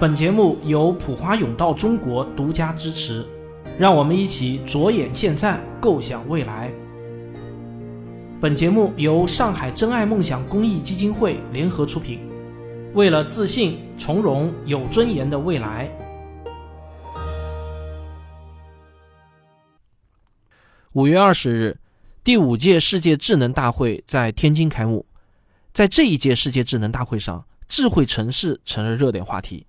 本节目由普华永道中国独家支持，让我们一起着眼现在，构想未来。本节目由上海真爱梦想公益基金会联合出品，为了自信、从容、有尊严的未来。五月二十日，第五届世界智能大会在天津开幕。在这一届世界智能大会上，智慧城市成了热点话题。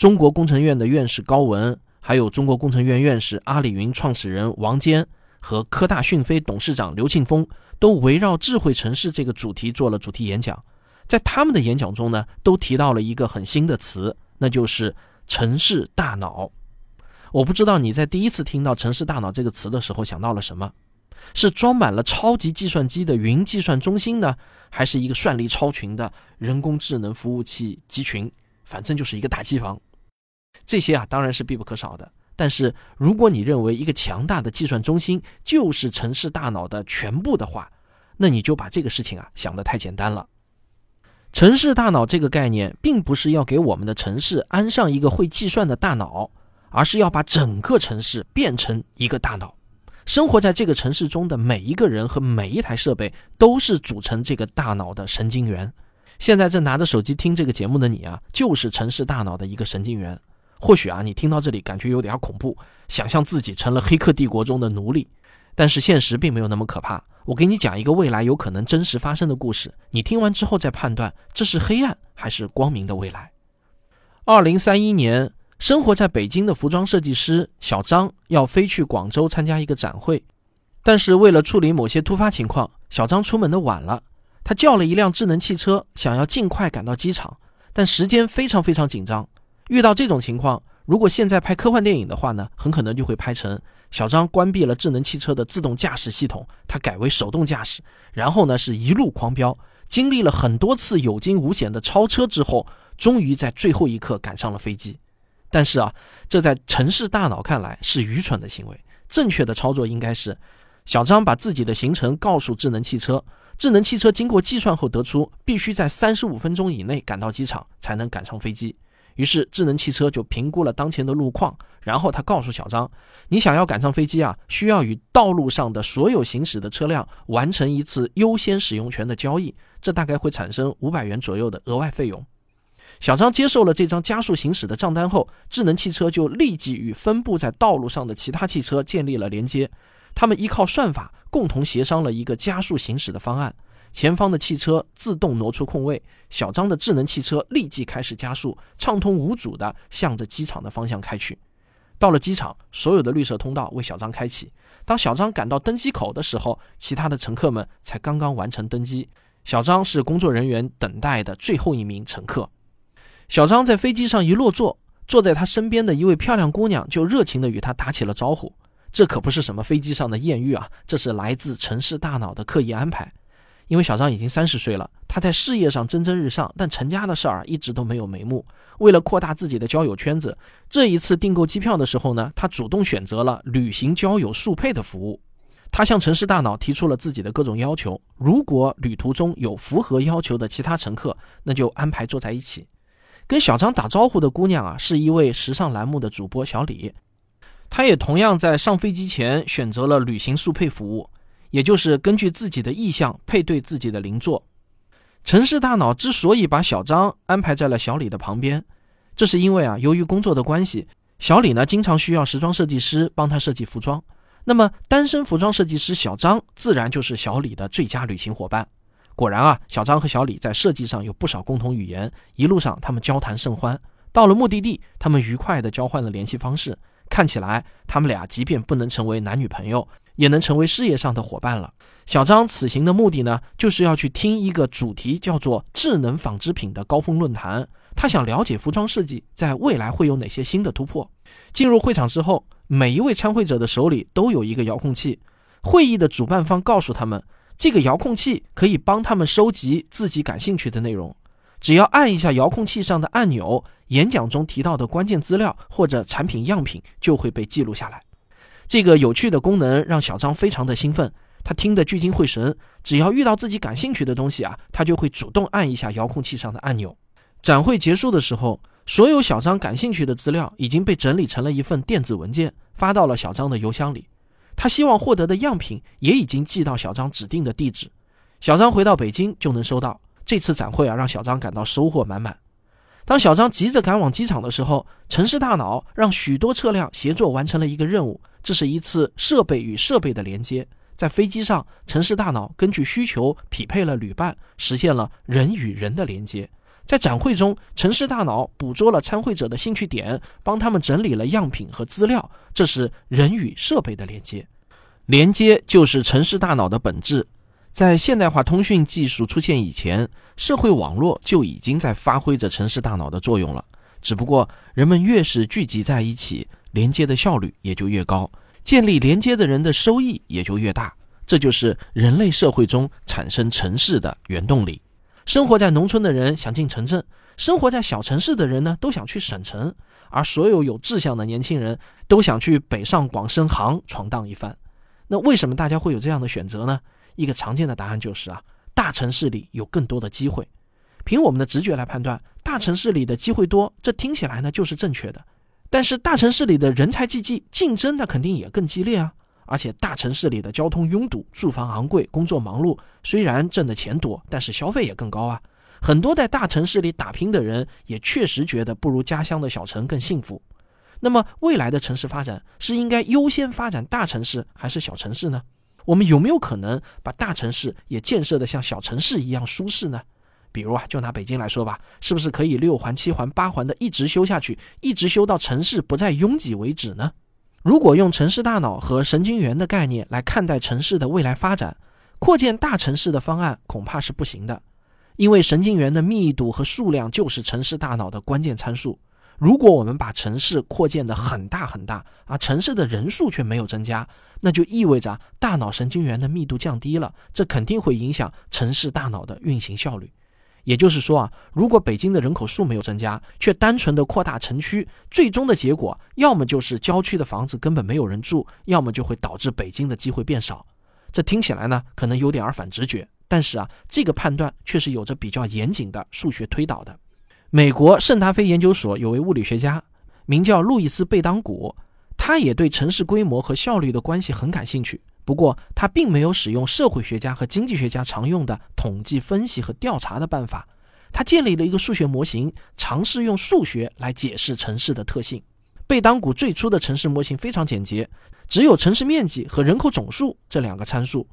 中国工程院的院士高文，还有中国工程院院士阿里云创始人王坚和科大讯飞董事长刘庆峰，都围绕智慧城市这个主题做了主题演讲。在他们的演讲中呢，都提到了一个很新的词，那就是城市大脑。我不知道你在第一次听到“城市大脑”这个词的时候想到了什么？是装满了超级计算机的云计算中心呢，还是一个算力超群的人工智能服务器集群？反正就是一个大机房。这些啊，当然是必不可少的。但是，如果你认为一个强大的计算中心就是城市大脑的全部的话，那你就把这个事情啊想得太简单了。城市大脑这个概念，并不是要给我们的城市安上一个会计算的大脑，而是要把整个城市变成一个大脑。生活在这个城市中的每一个人和每一台设备，都是组成这个大脑的神经元。现在正拿着手机听这个节目的你啊，就是城市大脑的一个神经元。或许啊，你听到这里感觉有点恐怖，想象自己成了黑客帝国中的奴隶。但是现实并没有那么可怕。我给你讲一个未来有可能真实发生的故事，你听完之后再判断这是黑暗还是光明的未来。二零三一年，生活在北京的服装设计师小张要飞去广州参加一个展会，但是为了处理某些突发情况，小张出门的晚了。他叫了一辆智能汽车，想要尽快赶到机场，但时间非常非常紧张。遇到这种情况，如果现在拍科幻电影的话呢，很可能就会拍成小张关闭了智能汽车的自动驾驶系统，他改为手动驾驶，然后呢是一路狂飙，经历了很多次有惊无险的超车之后，终于在最后一刻赶上了飞机。但是啊，这在城市大脑看来是愚蠢的行为。正确的操作应该是，小张把自己的行程告诉智能汽车，智能汽车经过计算后得出，必须在三十五分钟以内赶到机场，才能赶上飞机。于是，智能汽车就评估了当前的路况，然后他告诉小张：“你想要赶上飞机啊，需要与道路上的所有行驶的车辆完成一次优先使用权的交易，这大概会产生五百元左右的额外费用。”小张接受了这张加速行驶的账单后，智能汽车就立即与分布在道路上的其他汽车建立了连接，他们依靠算法共同协商了一个加速行驶的方案。前方的汽车自动挪出空位，小张的智能汽车立即开始加速，畅通无阻地向着机场的方向开去。到了机场，所有的绿色通道为小张开启。当小张赶到登机口的时候，其他的乘客们才刚刚完成登机。小张是工作人员等待的最后一名乘客。小张在飞机上一落座，坐在他身边的一位漂亮姑娘就热情地与他打起了招呼。这可不是什么飞机上的艳遇啊，这是来自城市大脑的刻意安排。因为小张已经三十岁了，他在事业上蒸蒸日上，但成家的事儿一直都没有眉目。为了扩大自己的交友圈子，这一次订购机票的时候呢，他主动选择了旅行交友速配的服务。他向城市大脑提出了自己的各种要求，如果旅途中有符合要求的其他乘客，那就安排坐在一起。跟小张打招呼的姑娘啊，是一位时尚栏目的主播小李，她也同样在上飞机前选择了旅行速配服务。也就是根据自己的意向配对自己的邻座。城市大脑之所以把小张安排在了小李的旁边，这是因为啊，由于工作的关系，小李呢经常需要时装设计师帮他设计服装。那么，单身服装设计师小张自然就是小李的最佳旅行伙伴。果然啊，小张和小李在设计上有不少共同语言，一路上他们交谈甚欢。到了目的地，他们愉快地交换了联系方式。看起来，他们俩即便不能成为男女朋友。也能成为事业上的伙伴了。小张此行的目的呢，就是要去听一个主题叫做“智能纺织品”的高峰论坛。他想了解服装设计在未来会有哪些新的突破。进入会场之后，每一位参会者的手里都有一个遥控器。会议的主办方告诉他们，这个遥控器可以帮他们收集自己感兴趣的内容。只要按一下遥控器上的按钮，演讲中提到的关键资料或者产品样品就会被记录下来。这个有趣的功能让小张非常的兴奋，他听得聚精会神。只要遇到自己感兴趣的东西啊，他就会主动按一下遥控器上的按钮。展会结束的时候，所有小张感兴趣的资料已经被整理成了一份电子文件，发到了小张的邮箱里。他希望获得的样品也已经寄到小张指定的地址，小张回到北京就能收到。这次展会啊，让小张感到收获满满。当小张急着赶往机场的时候，城市大脑让许多车辆协作完成了一个任务，这是一次设备与设备的连接。在飞机上，城市大脑根据需求匹配了旅伴，实现了人与人的连接。在展会中，城市大脑捕捉了参会者的兴趣点，帮他们整理了样品和资料，这是人与设备的连接。连接就是城市大脑的本质。在现代化通讯技术出现以前，社会网络就已经在发挥着城市大脑的作用了。只不过，人们越是聚集在一起，连接的效率也就越高。建立连接的人的收益也就越大，这就是人类社会中产生城市的原动力。生活在农村的人想进城镇，生活在小城市的人呢都想去省城，而所有有志向的年轻人都想去北上广深杭闯荡一番。那为什么大家会有这样的选择呢？一个常见的答案就是啊，大城市里有更多的机会。凭我们的直觉来判断，大城市里的机会多，这听起来呢就是正确的。但是大城市里的人才济济，竞争那肯定也更激烈啊！而且大城市里的交通拥堵、住房昂贵、工作忙碌，虽然挣的钱多，但是消费也更高啊！很多在大城市里打拼的人，也确实觉得不如家乡的小城更幸福。那么未来的城市发展是应该优先发展大城市还是小城市呢？我们有没有可能把大城市也建设的像小城市一样舒适呢？比如啊，就拿北京来说吧，是不是可以六环、七环、八环的一直修下去，一直修到城市不再拥挤为止呢？如果用城市大脑和神经元的概念来看待城市的未来发展，扩建大城市的方案恐怕是不行的，因为神经元的密度和数量就是城市大脑的关键参数。如果我们把城市扩建的很大很大，而城市的人数却没有增加，那就意味着大脑神经元的密度降低了，这肯定会影响城市大脑的运行效率。也就是说啊，如果北京的人口数没有增加，却单纯的扩大城区，最终的结果要么就是郊区的房子根本没有人住，要么就会导致北京的机会变少。这听起来呢，可能有点儿反直觉，但是啊，这个判断却是有着比较严谨的数学推导的。美国圣达菲研究所有位物理学家，名叫路易斯·贝当古，他也对城市规模和效率的关系很感兴趣。不过，他并没有使用社会学家和经济学家常用的统计分析和调查的办法，他建立了一个数学模型，尝试用数学来解释城市的特性。贝当古最初的城市模型非常简洁，只有城市面积和人口总数这两个参数。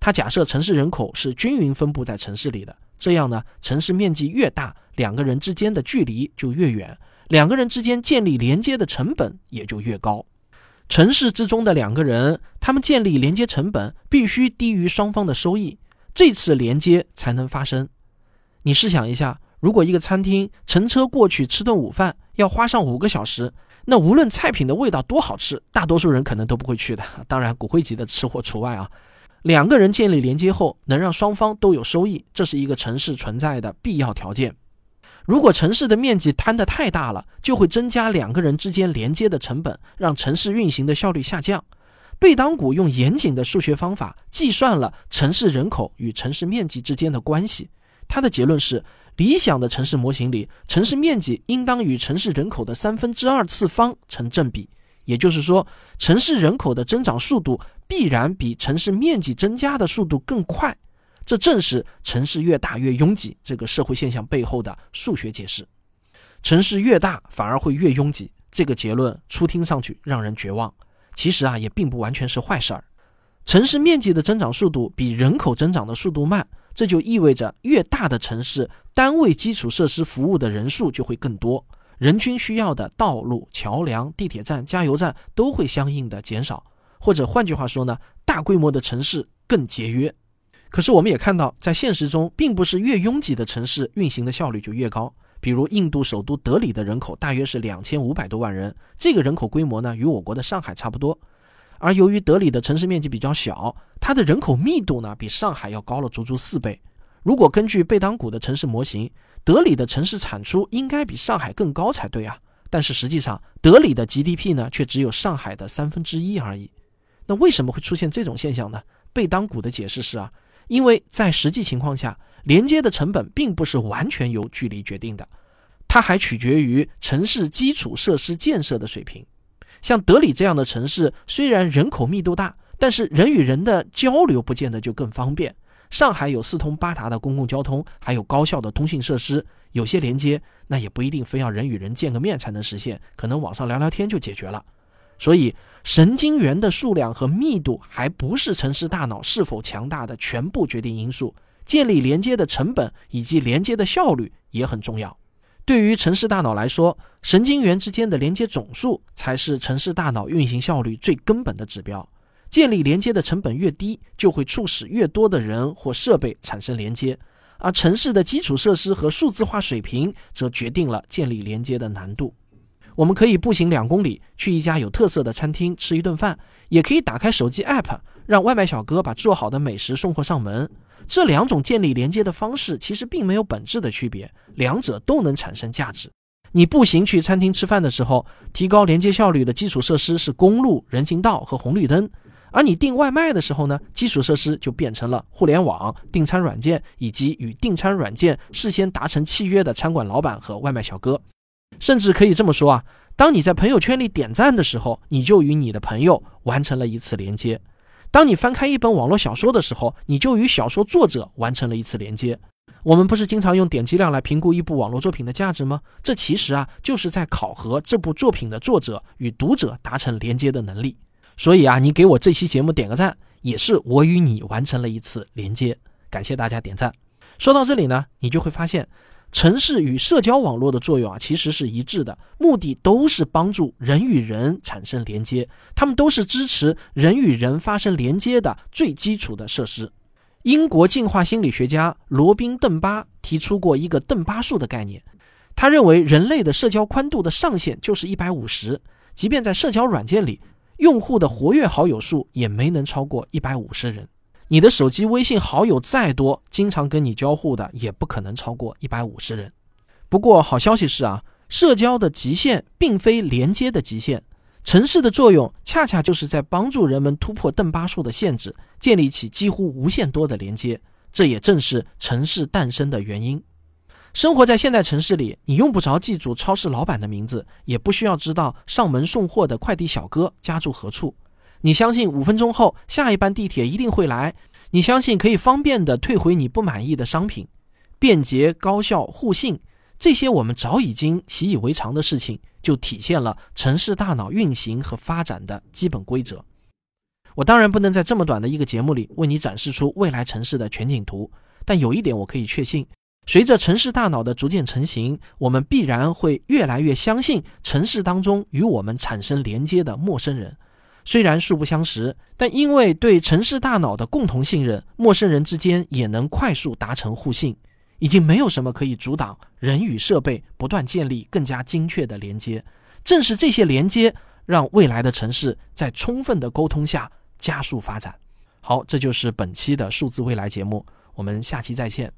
他假设城市人口是均匀分布在城市里的，这样呢，城市面积越大，两个人之间的距离就越远，两个人之间建立连接的成本也就越高。城市之中的两个人，他们建立连接成本必须低于双方的收益，这次连接才能发生。你试想一下，如果一个餐厅乘车过去吃顿午饭要花上五个小时，那无论菜品的味道多好吃，大多数人可能都不会去的。当然，骨灰级的吃货除外啊。两个人建立连接后，能让双方都有收益，这是一个城市存在的必要条件。如果城市的面积摊得太大了，就会增加两个人之间连接的成本，让城市运行的效率下降。贝当古用严谨的数学方法计算了城市人口与城市面积之间的关系，他的结论是：理想的城市模型里，城市面积应当与城市人口的三分之二次方成正比。也就是说，城市人口的增长速度必然比城市面积增加的速度更快。这正是城市越大越拥挤这个社会现象背后的数学解释。城市越大反而会越拥挤，这个结论初听上去让人绝望。其实啊，也并不完全是坏事儿。城市面积的增长速度比人口增长的速度慢，这就意味着越大的城市，单位基础设施服务的人数就会更多，人均需要的道路、桥梁、地铁站、加油站都会相应的减少。或者换句话说呢，大规模的城市更节约。可是我们也看到，在现实中，并不是越拥挤的城市运行的效率就越高。比如，印度首都德里的人口大约是两千五百多万人，这个人口规模呢，与我国的上海差不多。而由于德里的城市面积比较小，它的人口密度呢，比上海要高了足足四倍。如果根据贝当古的城市模型，德里的城市产出应该比上海更高才对啊。但是实际上，德里的 GDP 呢，却只有上海的三分之一而已。那为什么会出现这种现象呢？贝当古的解释是啊。因为在实际情况下，连接的成本并不是完全由距离决定的，它还取决于城市基础设施建设的水平。像德里这样的城市，虽然人口密度大，但是人与人的交流不见得就更方便。上海有四通八达的公共交通，还有高效的通讯设施，有些连接那也不一定非要人与人见个面才能实现，可能网上聊聊天就解决了。所以，神经元的数量和密度还不是城市大脑是否强大的全部决定因素，建立连接的成本以及连接的效率也很重要。对于城市大脑来说，神经元之间的连接总数才是城市大脑运行效率最根本的指标。建立连接的成本越低，就会促使越多的人或设备产生连接，而城市的基础设施和数字化水平则决定了建立连接的难度。我们可以步行两公里去一家有特色的餐厅吃一顿饭，也可以打开手机 App 让外卖小哥把做好的美食送货上门。这两种建立连接的方式其实并没有本质的区别，两者都能产生价值。你步行去餐厅吃饭的时候，提高连接效率的基础设施是公路、人行道和红绿灯；而你订外卖的时候呢，基础设施就变成了互联网、订餐软件以及与订餐软件事先达成契约的餐馆老板和外卖小哥。甚至可以这么说啊，当你在朋友圈里点赞的时候，你就与你的朋友完成了一次连接。当你翻开一本网络小说的时候，你就与小说作者完成了一次连接。我们不是经常用点击量来评估一部网络作品的价值吗？这其实啊，就是在考核这部作品的作者与读者达成连接的能力。所以啊，你给我这期节目点个赞，也是我与你完成了一次连接。感谢大家点赞。说到这里呢，你就会发现。城市与社交网络的作用啊，其实是一致的，目的都是帮助人与人产生连接，它们都是支持人与人发生连接的最基础的设施。英国进化心理学家罗宾·邓巴提出过一个邓巴数的概念，他认为人类的社交宽度的上限就是一百五十，即便在社交软件里，用户的活跃好友数也没能超过一百五十人。你的手机微信好友再多，经常跟你交互的也不可能超过一百五十人。不过好消息是啊，社交的极限并非连接的极限，城市的作用恰恰就是在帮助人们突破邓巴数的限制，建立起几乎无限多的连接。这也正是城市诞生的原因。生活在现代城市里，你用不着记住超市老板的名字，也不需要知道上门送货的快递小哥家住何处。你相信五分钟后下一班地铁一定会来？你相信可以方便地退回你不满意的商品？便捷、高效、互信，这些我们早已经习以为常的事情，就体现了城市大脑运行和发展的基本规则。我当然不能在这么短的一个节目里为你展示出未来城市的全景图，但有一点我可以确信：随着城市大脑的逐渐成型，我们必然会越来越相信城市当中与我们产生连接的陌生人。虽然素不相识，但因为对城市大脑的共同信任，陌生人之间也能快速达成互信。已经没有什么可以阻挡人与设备不断建立更加精确的连接。正是这些连接，让未来的城市在充分的沟通下加速发展。好，这就是本期的数字未来节目，我们下期再见。